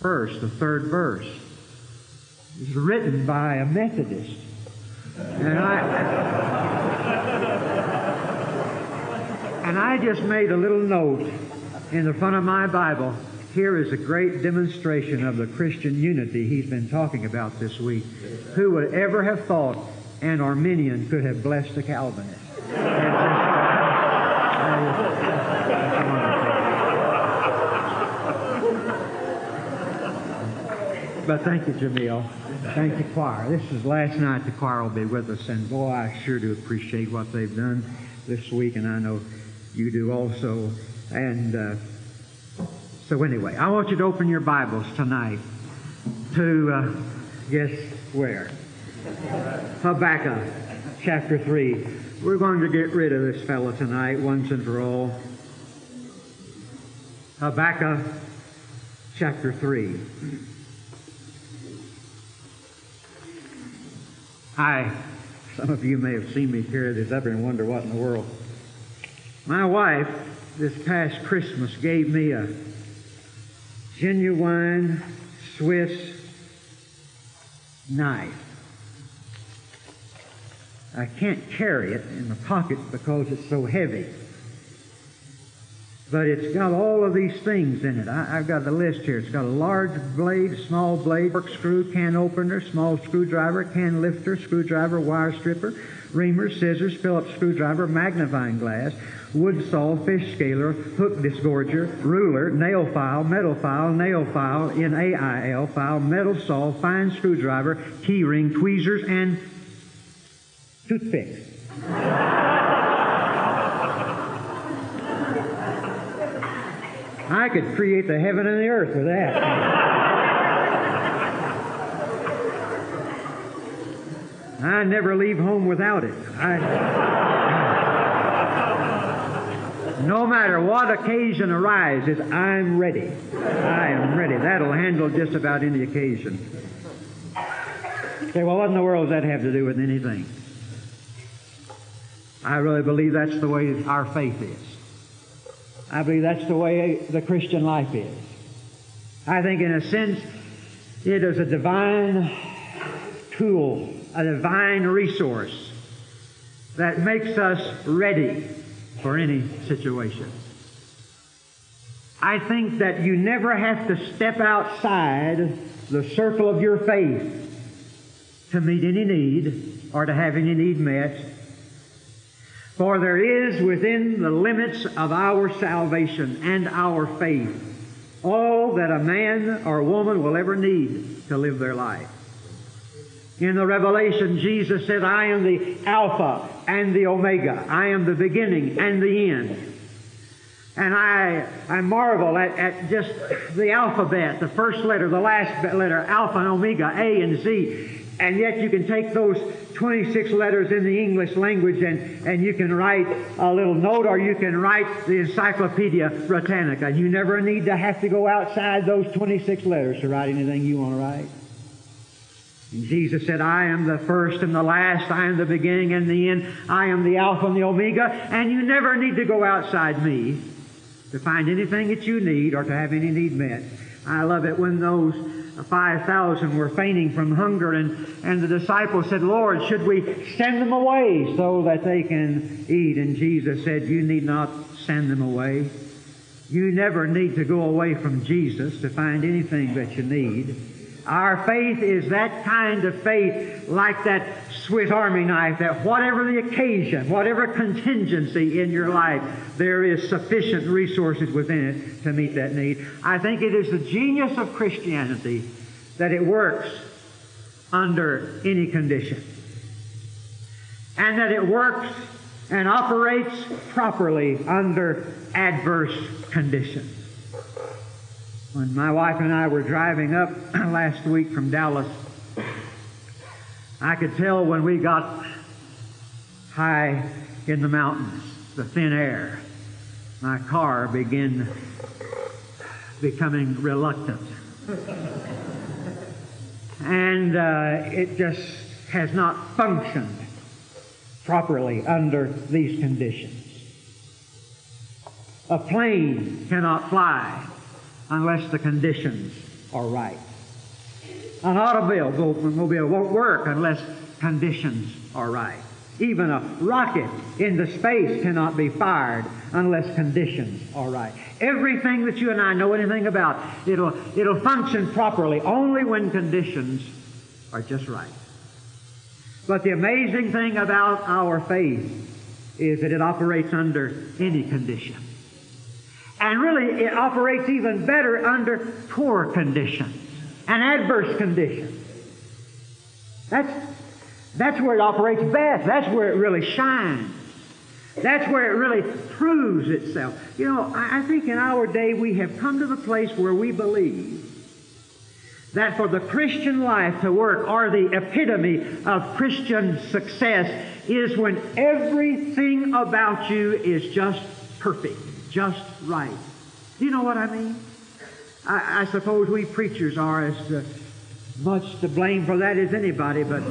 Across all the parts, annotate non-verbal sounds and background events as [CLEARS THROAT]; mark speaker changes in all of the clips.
Speaker 1: verse, the third verse, is written by a Methodist. And I, and I just made a little note in the front of my Bible. Here is a great demonstration of the Christian unity he's been talking about this week. Who would ever have thought an Arminian could have blessed a Calvinist? But thank you, Jamil. Thank you, choir. This is last night. The choir will be with us, and boy, I sure do appreciate what they've done this week, and I know you do also. And uh, so, anyway, I want you to open your Bibles tonight to uh, guess where? Habakkuk chapter 3. We're going to get rid of this fellow tonight once and for all. Habakkuk chapter 3. Hi. Some of you may have seen me carry this up and wonder what in the world. My wife, this past Christmas, gave me a genuine Swiss knife. I can't carry it in the pocket because it's so heavy. But it's got all of these things in it. I, have got the list here. It's got a large blade, small blade, screw, can opener, small screwdriver, can lifter, screwdriver, wire stripper, reamer, scissors, Phillips screwdriver, magnifying glass, wood saw, fish scaler, hook disgorger, ruler, nail file, metal file, nail file, N-A-I-L file, metal saw, fine screwdriver, key ring, tweezers, and toothpicks. [LAUGHS] I could create the heaven and the earth with that. I never leave home without it. I, no matter what occasion arises, I'm ready. I am ready. That'll handle just about any occasion. Say, well, what in the world does that have to do with anything? I really believe that's the way our faith is. I believe that's the way the Christian life is. I think, in a sense, it is a divine tool, a divine resource that makes us ready for any situation. I think that you never have to step outside the circle of your faith to meet any need or to have any need met for there is within the limits of our salvation and our faith all that a man or woman will ever need to live their life. In the Revelation, Jesus said, I am the Alpha and the Omega. I am the beginning and the end. And I, I marvel at, at just the alphabet, the first letter, the last letter, Alpha and Omega, A and Z. And yet you can take those 26 letters in the English language and, and you can write a little note or you can write the Encyclopedia Britannica. You never need to have to go outside those 26 letters to write anything you want to write. And Jesus said, I am the first and the last. I am the beginning and the end. I am the Alpha and the Omega. And you never need to go outside me to find anything that you need or to have any need met. I love it when those 5,000 were fainting from hunger, and, and the disciples said, Lord, should we send them away so that they can eat? And Jesus said, You need not send them away. You never need to go away from Jesus to find anything that you need. Our faith is that kind of faith, like that Swiss Army knife, that whatever the occasion, whatever contingency in your life, there is sufficient resources within it to meet that need. I think it is the genius of Christianity that it works under any condition. And that it works and operates properly under adverse conditions. When my wife and I were driving up [CLEARS THROAT] last week from Dallas, I could tell when we got high in the mountains, the thin air, my car began becoming reluctant. and uh, it just has not functioned properly under these conditions. A plane cannot fly unless the conditions are right. An automobile won't work unless conditions are right. Even a rocket into space cannot be fired unless conditions are right. Everything that you and I know anything about, it'll, it'll function properly only when conditions are just right. But the amazing thing about our faith is that it operates under any condition. And really, it operates even better under poor conditions and adverse conditions. That's, that's where it operates best. That's where it really shines. That's where it really proves itself. You know, I think in our day we have come to the place where we believe that for the Christian life to work, or the epitome of Christian success, is when everything about you is just perfect, just right. Do you know what I mean? I, I suppose we preachers are as uh, much to blame for that as anybody, but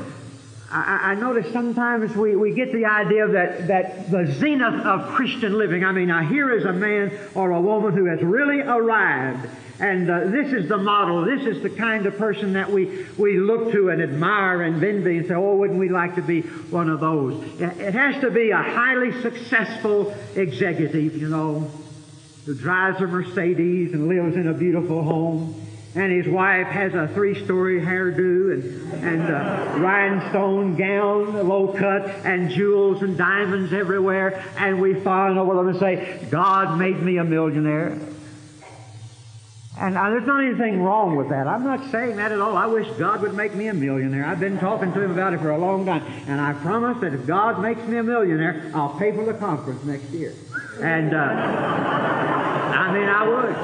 Speaker 1: I, I notice sometimes we, we get the idea that, that the zenith of Christian living, I mean, now here is a man or a woman who has really arrived, and uh, this is the model, this is the kind of person that we, we look to and admire and envy and say, oh, wouldn't we like to be one of those? It has to be a highly successful executive, you know, who drives a Mercedes and lives in a beautiful home and his wife has a three-story hairdo and, and a rhinestone gown, low cut, and jewels and diamonds everywhere. And we fawn over them and say, God made me a millionaire. And uh, there's not anything wrong with that. I'm not saying that at all. I wish God would make me a millionaire. I've been talking to him about it for a long time. And I promise that if God makes me a millionaire, I'll pay for the conference next year. And, uh, I mean, I would.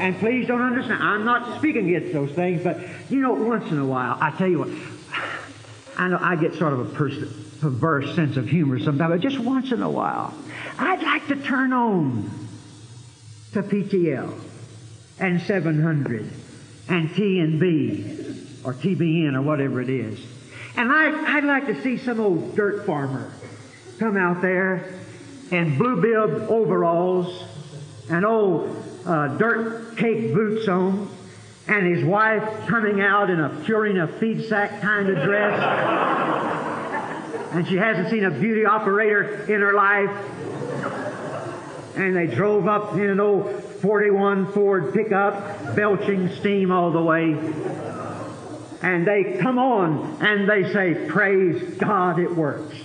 Speaker 1: And please don't understand, I'm not speaking against those things, but you know, once in a while, I tell you what, I know I get sort of a perverse sense of humor sometimes, but just once in a while, I'd like to turn on to PTL and 700 and T and B or TBN or whatever it is. And I, I'd like to see some old dirt farmer come out there in blue bib overalls and old uh, dirt cake boots on, and his wife coming out in a Purina feed sack kind of dress. and she hasn't seen a beauty operator in her life. And they drove up in an old 41 Ford pickup, belching steam all the way. And they come on and they say, Praise God, it works.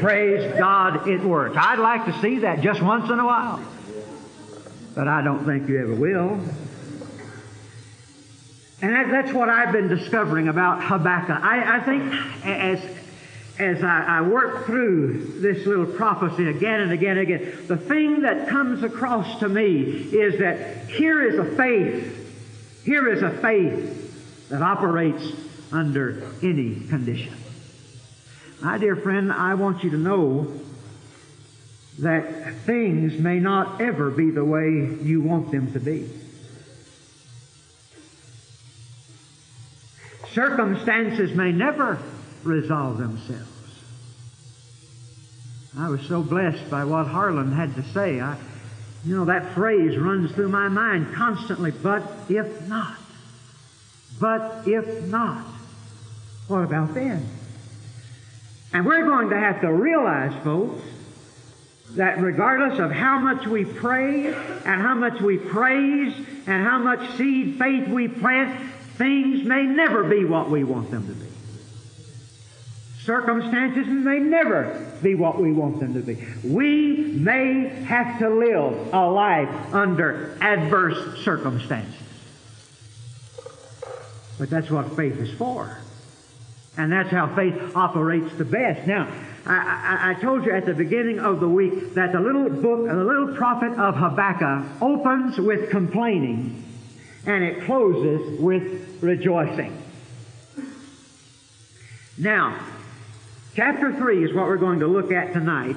Speaker 1: Praise God, it works. I'd like to see that just once in a while but I don't think you ever will. And that, that's what I've been discovering about Habakkuk. I, I think as, as I, I, work through this little prophecy again and again and again, the thing that comes across to me is that here is a faith, here is a faith that operates under any condition. My dear friend, I want you to know that things may not ever be the way you want them to be. Circumstances may never resolve themselves. I was so blessed by what Harlan had to say. I, you know, that phrase runs through my mind constantly, but if not. But if not. What about then? And we're going to have to realize, folks, that regardless of how much we pray and how much we praise and how much seed faith we plant, things may never be what we want them to be. Circumstances may never be what we want them to be. We may have to live a life under adverse circumstances. But that's what faith is for. And that's how faith operates the best. Now, I, I, I, told you at the beginning of the week that the little book, the little prophet of Habakkuk opens with complaining and it closes with rejoicing. Now, chapter 3 is what we're going to look at tonight.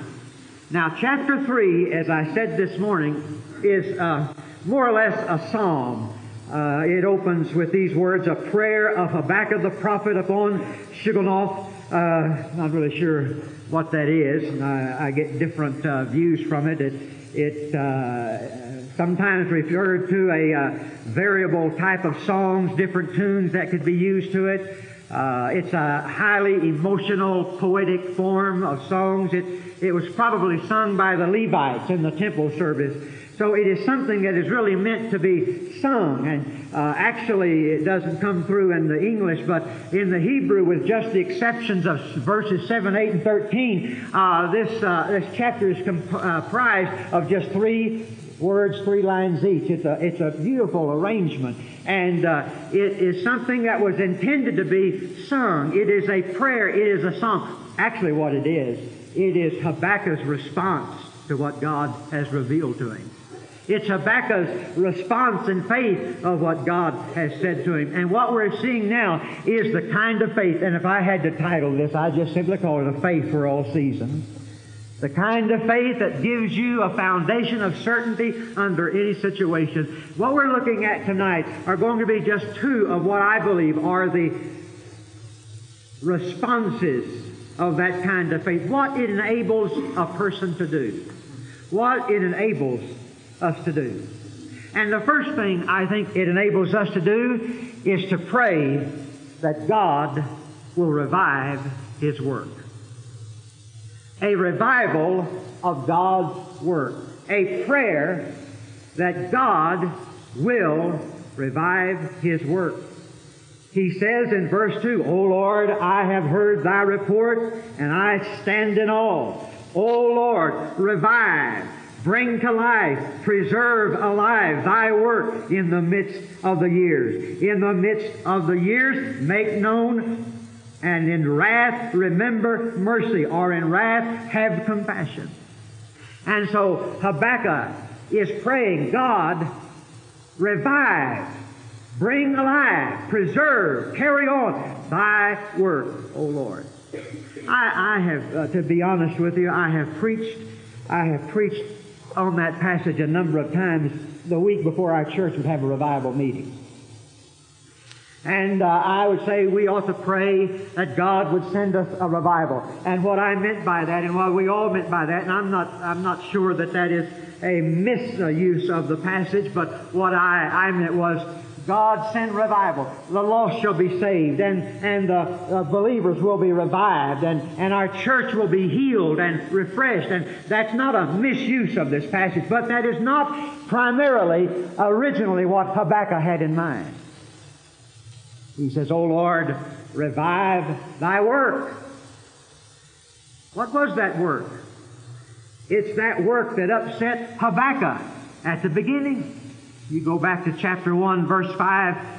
Speaker 1: Now, chapter 3, as I said this morning, is uh, more or less a psalm. Uh, it opens with these words, a prayer of Habakkuk the prophet upon Shigionoth. Uh, not really sure what that is. I, I get different uh, views from it. It, it uh, sometimes referred to a uh, variable type of songs, different tunes that could be used to it. Uh, it's a highly emotional, poetic form of songs. It, it was probably sung by the Levites in the temple service. So it is something that is really meant to be sung. And uh, actually, it doesn't come through in the English, but in the Hebrew, with just the exceptions of verses 7, 8, and 13, uh, this, uh, this chapter is comprised of just three words, three lines each. It's a, it's a beautiful arrangement. And uh, it is something that was intended to be sung. It is a prayer. It is a song. Actually, what it is, it is Habakkuk's response to what God has revealed to him. It's Habakkuk's response and faith of what God has said to him. And what we're seeing now is the kind of faith, and if I had to title this, I'd just simply call it a faith for all seasons. The kind of faith that gives you a foundation of certainty under any situation. What we're looking at tonight are going to be just two of what I believe are the responses of that kind of faith. What it enables a person to do. What it enables us to do. And the first thing I think it enables us to do is to pray that God will revive His work a revival of God's work, a prayer that God will revive His work. He says in verse 2, O Lord, I have heard thy report, and I stand in awe. O Lord, revive, bring to life, preserve alive thy work in the midst of the years. In the midst of the years, make known and in wrath remember mercy, or in wrath have compassion. And so Habakkuk is praying, God, revive, bring alive, preserve, carry on thy work, O Lord. I, I have, uh, to be honest with you, I have preached, I have preached on that passage a number of times the week before our church would have a revival meeting. And uh, I would say we ought to pray that God would send us a revival. And what I meant by that, and what we all meant by that, and I'm not, I'm not sure that that is a misuse of the passage, but what I, I meant was God send revival. The lost shall be saved, and, and the uh, believers will be revived, and, and our church will be healed and refreshed. And that's not a misuse of this passage, but that is not primarily, originally, what Habakkuk had in mind. He says, O Lord, revive thy work. What was that work? It's that work that upset Habakkuk at the beginning. You go back to chapter 1, verse 5.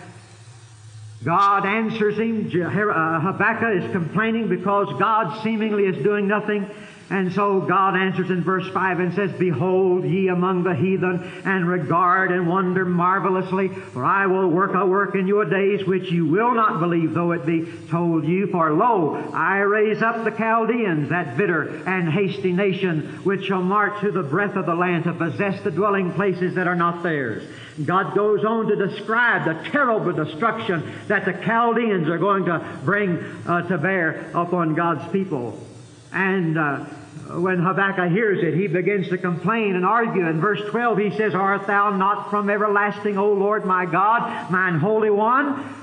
Speaker 1: God answers him. Uh, Habakkuk is complaining because God seemingly is doing nothing. And so God answers in verse 5 and says, Behold ye among the heathen, and regard and wonder marvelously, for I will work a work in your days which you will not believe, though it be told you. For lo, I raise up the Chaldeans, that bitter and hasty nation, which shall march through the breadth of the land to possess the dwelling places that are not theirs. God goes on to describe the terrible destruction that the Chaldeans are going to bring uh, to bear upon God's people. And uh, when Habakkuk hears it, he begins to complain and argue. In verse 12, he says, Art thou not from everlasting, O Lord my God, mine Holy One?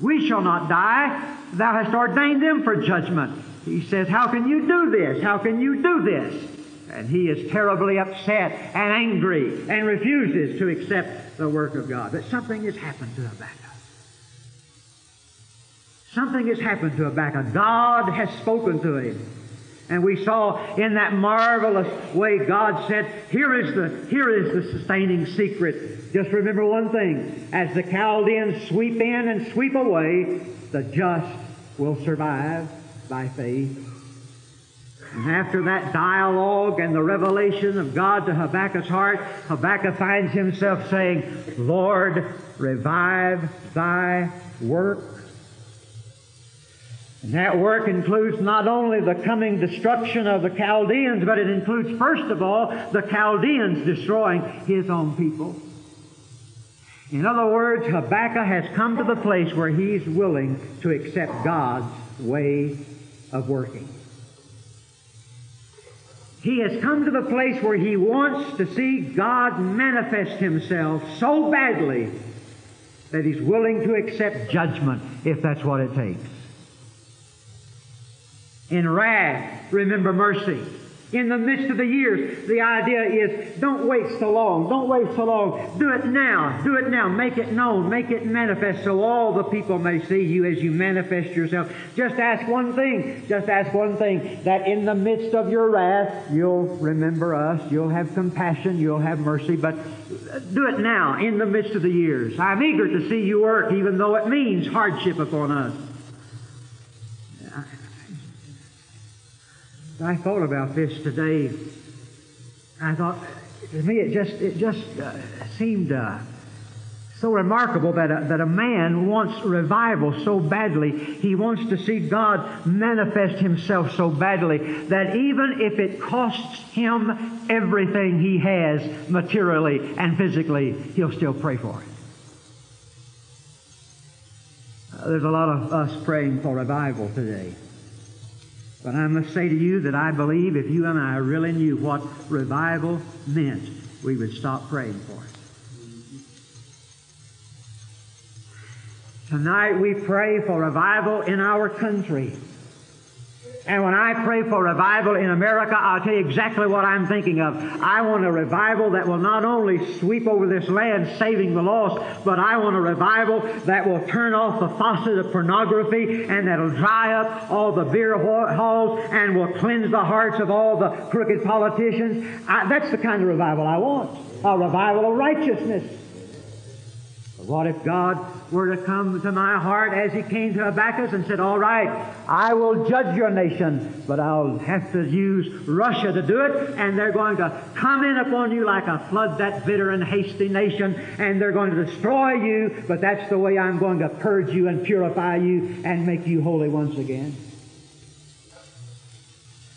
Speaker 1: We shall not die. Thou hast ordained them for judgment. He says, How can you do this? How can you do this? And he is terribly upset and angry and refuses to accept the work of God. But something has happened to Habakkuk. Something has happened to Habakkuk. God has spoken to him. And we saw in that marvelous way God said, here is the, here is the sustaining secret. Just remember one thing. As the Chaldeans sweep in and sweep away, the just will survive by faith. And after that dialogue and the revelation of God to Habakkuk's heart, Habakkuk finds himself saying, Lord, revive thy work and that work includes not only the coming destruction of the Chaldeans, but it includes, first of all, the Chaldeans destroying his own people. In other words, Habakkuk has come to the place where he's willing to accept God's way of working. He has come to the place where he wants to see God manifest himself so badly that he's willing to accept judgment if that's what it takes. In wrath, remember mercy. In the midst of the years, the idea is don't wait so long. Don't wait so long. Do it now. Do it now. Make it known. Make it manifest so all the people may see you as you manifest yourself. Just ask one thing. Just ask one thing that in the midst of your wrath, you'll remember us. You'll have compassion. You'll have mercy. But do it now in the midst of the years. I'm eager to see you work, even though it means hardship upon us. I thought about this today. I thought, to me, it just it just uh, seemed uh, so remarkable that a, that a man wants revival so badly. He wants to see God manifest Himself so badly that even if it costs him everything he has materially and physically, he'll still pray for it. Uh, there's a lot of us praying for revival today. But I must say to you that I believe if you and I really knew what revival meant, we would stop praying for it. Tonight we pray for revival in our country. And when I pray for revival in America, I'll tell you exactly what I'm thinking of. I want a revival that will not only sweep over this land saving the lost, but I want a revival that will turn off the faucet of pornography and that'll dry up all the beer halls and will cleanse the hearts of all the crooked politicians. I, that's the kind of revival I want. A revival of righteousness. What if God were to come to my heart as he came to Habakkuk and said, All right, I will judge your nation, but I'll have to use Russia to do it, and they're going to come in upon you like a flood, that bitter and hasty nation, and they're going to destroy you, but that's the way I'm going to purge you and purify you and make you holy once again.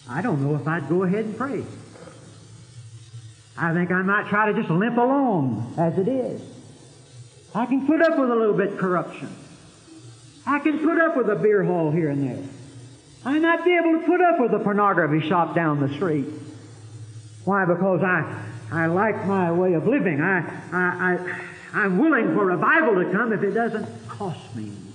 Speaker 1: I don't know if I'd go ahead and pray. I think I might try to just limp along as it is. I can put up with a little bit corruption. I can put up with a beer hall here and there. I might be able to put up with a pornography shop down the street. Why? Because I, I like my way of living. I, I, I, I'm willing for revival to come if it doesn't cost me anything.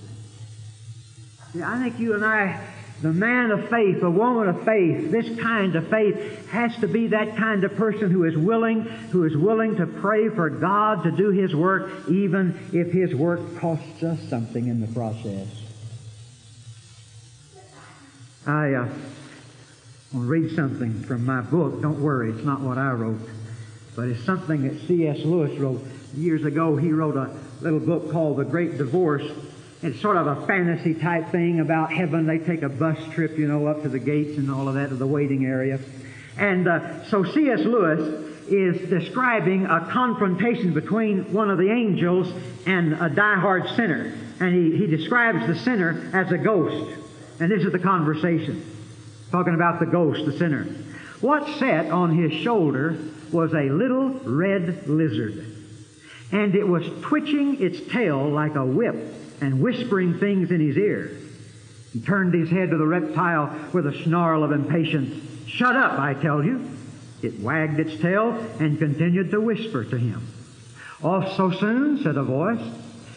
Speaker 1: See, I think you and I the man of faith, the woman of faith, this kind of faith has to be that kind of person who is willing, who is willing to pray for God to do His work, even if His work costs us something in the process. I uh, will read something from my book. Don't worry, it's not what I wrote, but it's something that C.S. Lewis wrote years ago. He wrote a little book called The Great Divorce it's sort of a fantasy type thing about heaven. They take a bus trip, you know, up to the gates and all of that, to the waiting area. And uh, so C.S. Lewis is describing a confrontation between one of the angels and a die-hard sinner. And he, he describes the sinner as a ghost. And this is the conversation, talking about the ghost, the sinner. What sat on his shoulder was a little red lizard, and it was twitching its tail like a whip and whispering things in his ear. He turned his head to the reptile with a snarl of impatience. Shut up, I tell you. It wagged its tail and continued to whisper to him. Off so soon? said a voice.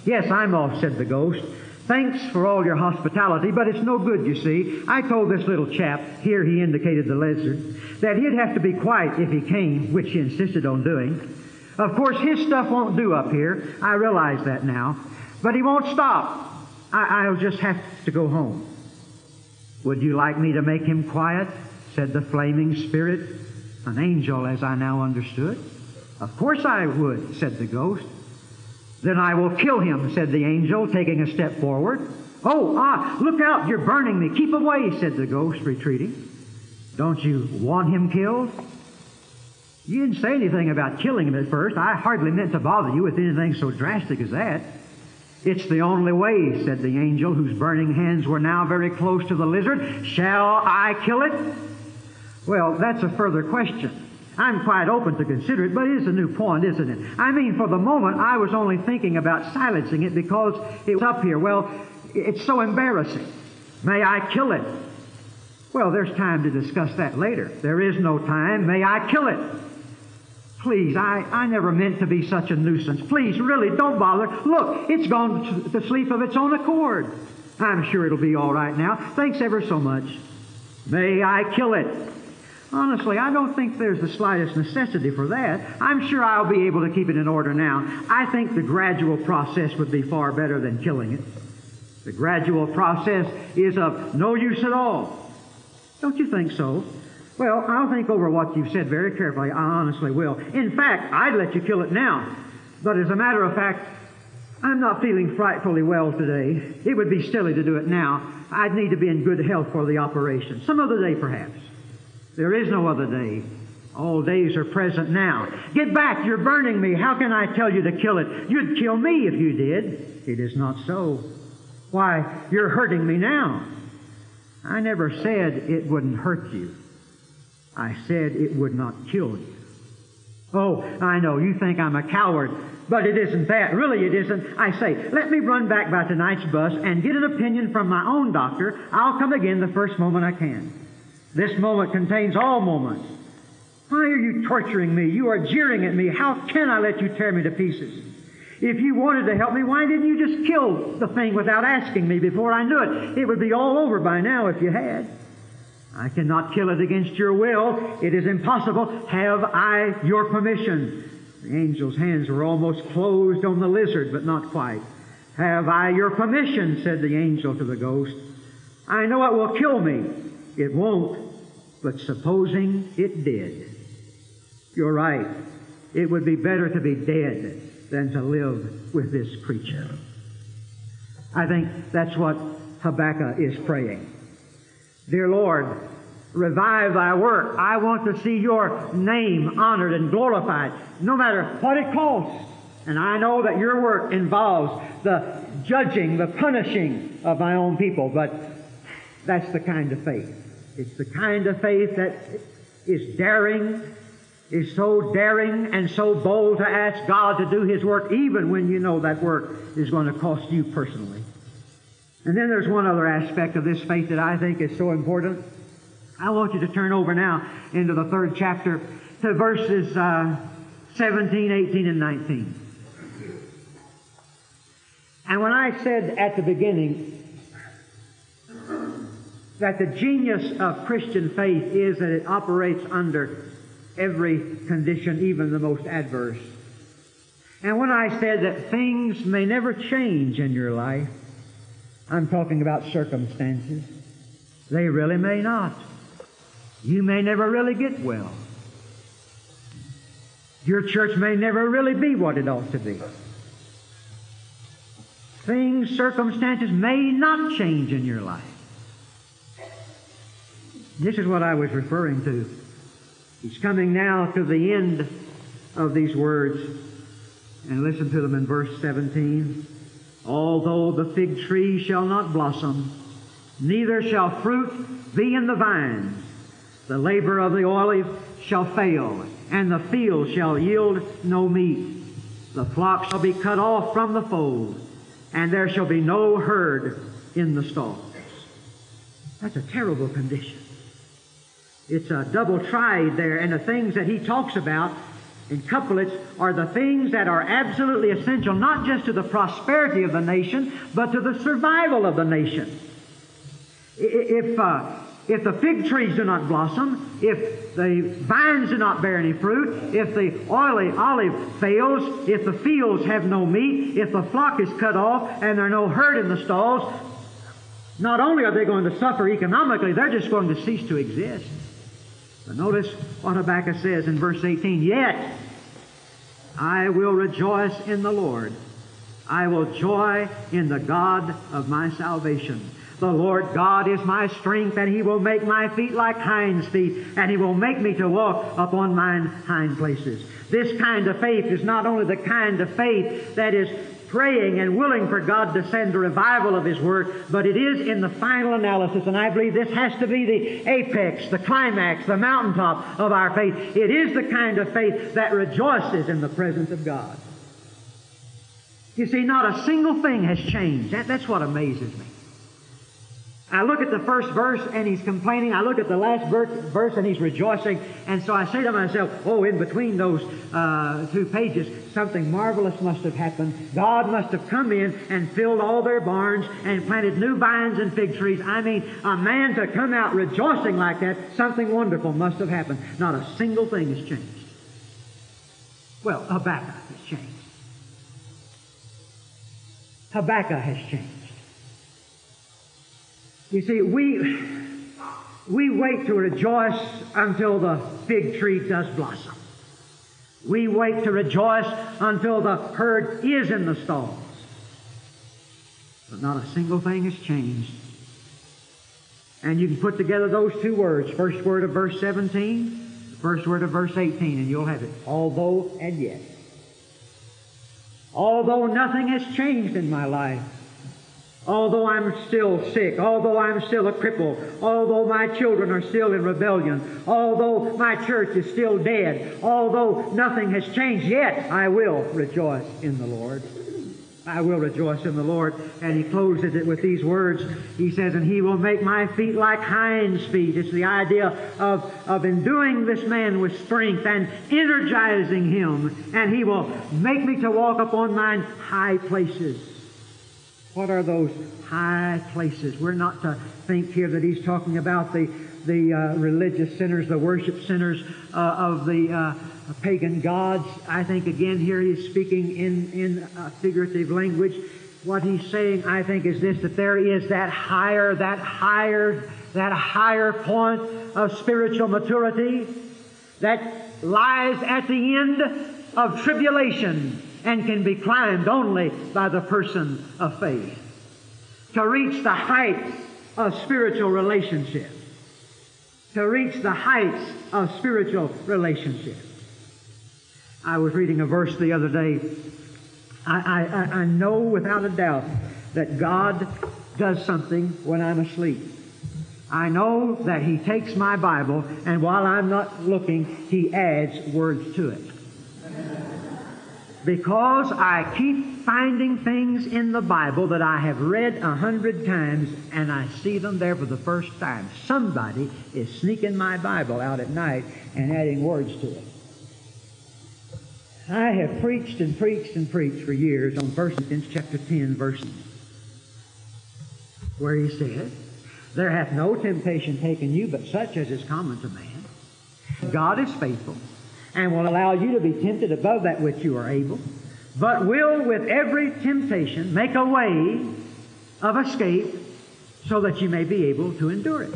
Speaker 1: Yes, I'm off, said the ghost. Thanks for all your hospitality, but it's no good, you see. I told this little chap, here he indicated the lizard, that he'd have to be quiet if he came, which he insisted on doing. Of course, his stuff won't do up here. I realize that now. But he won't stop. I, will just have to go home. Would you like me to make him quiet? said the flaming spirit, an angel as I now understood. Of course I would, said the ghost. Then I will kill him, said the angel, taking a step forward. Oh, ah, look out, you're burning me. Keep away, said the ghost, retreating. Don't you want him killed? You didn't say anything about killing him at first. I hardly meant to bother you with anything so drastic as that. It's the only way, said the angel, whose burning hands were now very close to the lizard. Shall I kill it? Well, that's a further question. I'm quite open to consider it, but it is a new point, isn't it? I mean, for the moment, I was only thinking about silencing it because it was up here. Well, it's so embarrassing. May I kill it? Well, there's time to discuss that later. There is no time. May I kill it? Please, I, I never meant to be such a nuisance. Please, really, don't bother. Look, it's gone to sleep of its own accord. I'm sure it'll be all right now. Thanks ever so much. May I kill it? Honestly, I don't think there's the slightest necessity for that. I'm sure I'll be able to keep it in order now. I think the gradual process would be far better than killing it. The gradual process is of no use at all. Don't you think so? Well, I'll think over what you've said very carefully. I honestly will. In fact, I'd let you kill it now. But as a matter of fact, I'm not feeling frightfully well today. It would be silly to do it now. I'd need to be in good health for the operation. Some other day, perhaps. There is no other day. All days are present now. Get back, you're burning me. How can I tell you to kill it? You'd kill me if you did. It is not so. Why, you're hurting me now. I never said it wouldn't hurt you. I said it would not kill you. Oh, I know, you think I'm a coward, but it isn't that. Really, it isn't. I say, let me run back by tonight's bus and get an opinion from my own doctor. I'll come again the first moment I can. This moment contains all moments. Why are you torturing me? You are jeering at me. How can I let you tear me to pieces? If you wanted to help me, why didn't you just kill the thing without asking me before I knew it? It would be all over by now if you had. I cannot kill it against your will. It is impossible. Have I your permission? The angel's hands were almost closed on the lizard, but not quite. Have I your permission? said the angel to the ghost. I know it will kill me. It won't. But supposing it did. You're right. It would be better to be dead than to live with this creature. I think that's what Habakkuk is praying. Dear Lord, revive thy work. I want to see your name honored and glorified, no matter what it costs. And I know that your work involves the judging, the punishing of my own people, but that's the kind of faith. It's the kind of faith that is daring, is so daring and so bold to ask God to do His work, even when you know that work is going to cost you personally. And then there's one other aspect of this faith that I think is so important. I want you to turn over now into the third chapter to verses uh, 17, 18, and 19. And when I said at the beginning that the genius of Christian faith is that it operates under every condition, even the most adverse. And when I said that things may never change in your life, I'm talking about circumstances. They really may not. You may never really get well. Your church may never really be what it ought to be. Things, circumstances may not change in your life. This is what I was referring to. He's coming now to the end of these words. And listen to them in verse 17. Although the fig tree shall not blossom, neither shall fruit be in the vine. the labor of the olive shall fail, and the field shall yield no meat. The flock shall be cut off from the fold, and there shall be no herd in the stalls. That's a terrible condition. It's a double triad there, and the things that he talks about in couplets are the things that are absolutely essential, not just to the prosperity of the nation, but to the survival of the nation. If, uh, if the fig trees do not blossom, if the vines do not bear any fruit, if the oily olive fails, if the fields have no meat, if the flock is cut off and there are no herd in the stalls, not only are they going to suffer economically, they're just going to cease to exist. But notice what Habakkuk says in verse 18 Yet I will rejoice in the Lord. I will joy in the God of my salvation. The Lord God is my strength, and He will make my feet like hinds' feet, and He will make me to walk upon mine hind places. This kind of faith is not only the kind of faith that is praying and willing for God to send a revival of His Word, but it is in the final analysis, and I believe this has to be the apex, the climax, the mountaintop of our faith. It is the kind of faith that rejoices in the presence of God. You see, not a single thing has changed. That, that's what amazes me. I look at the first verse and he's complaining. I look at the last verse and he's rejoicing. And so I say to myself, oh, in between those uh, two pages, something marvelous must have happened. God must have come in and filled all their barns and planted new vines and fig trees. I mean, a man to come out rejoicing like that, something wonderful must have happened. Not a single thing has changed. Well, Habakkuk has changed. Habakkuk has changed. You see, we, we wait to rejoice until the fig tree does blossom. We wait to rejoice until the herd is in the stalls. But not a single thing has changed. And you can put together those two words, first word of verse 17, first word of verse 18, and you'll have it. Although and yet. Although nothing has changed in my life, although I'm still sick, although I'm still a cripple, although my children are still in rebellion, although my church is still dead, although nothing has changed yet, I will rejoice in the Lord. I will rejoice in the Lord. And he closes it with these words. He says, And he will make my feet like hinds' feet. It's the idea of, of enduing this man with strength and energizing him. And he will make me to walk upon mine high places. What are those high places? We're not to think here that he's talking about the, the uh, religious centers, the worship centers uh, of the uh, pagan gods. I think again here he's speaking in, in figurative language. What he's saying, I think, is this that there is that higher, that higher, that higher point of spiritual maturity that lies at the end of tribulation and can be climbed only by the person of faith. To reach the heights of spiritual relationship. To reach the heights of spiritual relationship. I was reading a verse the other day. I, I, I know without a doubt that God does something when I'm asleep. I know that He takes my Bible and while I'm not looking, He adds words to it because I keep finding things in the Bible that I have read a hundred times and I see them there for the first time. Somebody is sneaking my Bible out at night and adding words to it. I have preached and preached and preached for years on 1 Corinthians chapter 10, verse where he said, There hath no temptation taken you but such as is common to man. God is faithful and will allow you to be tempted above that which you are able, but will with every temptation make a way of escape so that you may be able to endure it.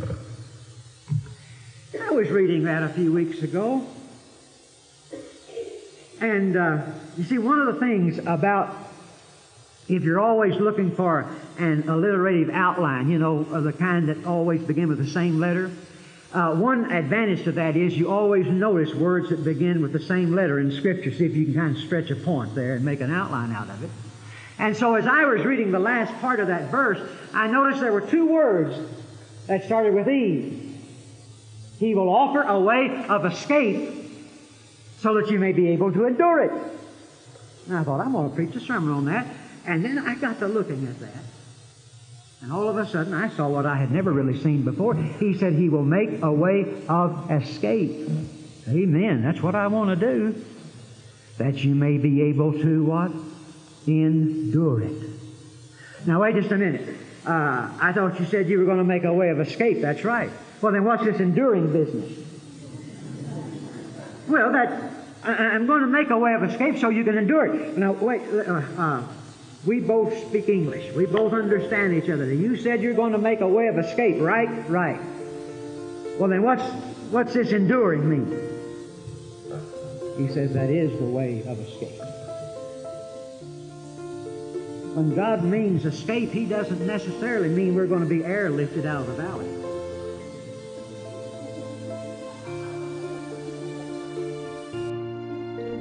Speaker 1: I was reading that a few weeks ago. And uh, you see, one of the things about if you're always looking for an alliterative outline, you know, of the kind that always begin with the same letter, uh, one advantage to that is you always notice words that begin with the same letter in Scripture. See if you can kind of stretch a point there and make an outline out of it. And so as I was reading the last part of that verse, I noticed there were two words that started with E. He will offer a way of escape so that you may be able to endure it. And I thought, I'm going to preach a sermon on that. And then I got to looking at that. And all of a sudden, I saw what I had never really seen before. He said, He will make a way of escape. Amen. That's what I want to do. That you may be able to what? Endure it. Now, wait just a minute. Uh, I thought you said you were going to make a way of escape. That's right. Well, then what's this enduring business? Well, that I, am going to make a way of escape so you can endure it. Now, wait. Uh, uh, we both speak English. We both understand each other. You said you're going to make a way of escape, right? Right. Well, then what's, what's this enduring mean? He says that is the way of escape. When God means escape, He doesn't necessarily mean we're going to be airlifted out of the valley.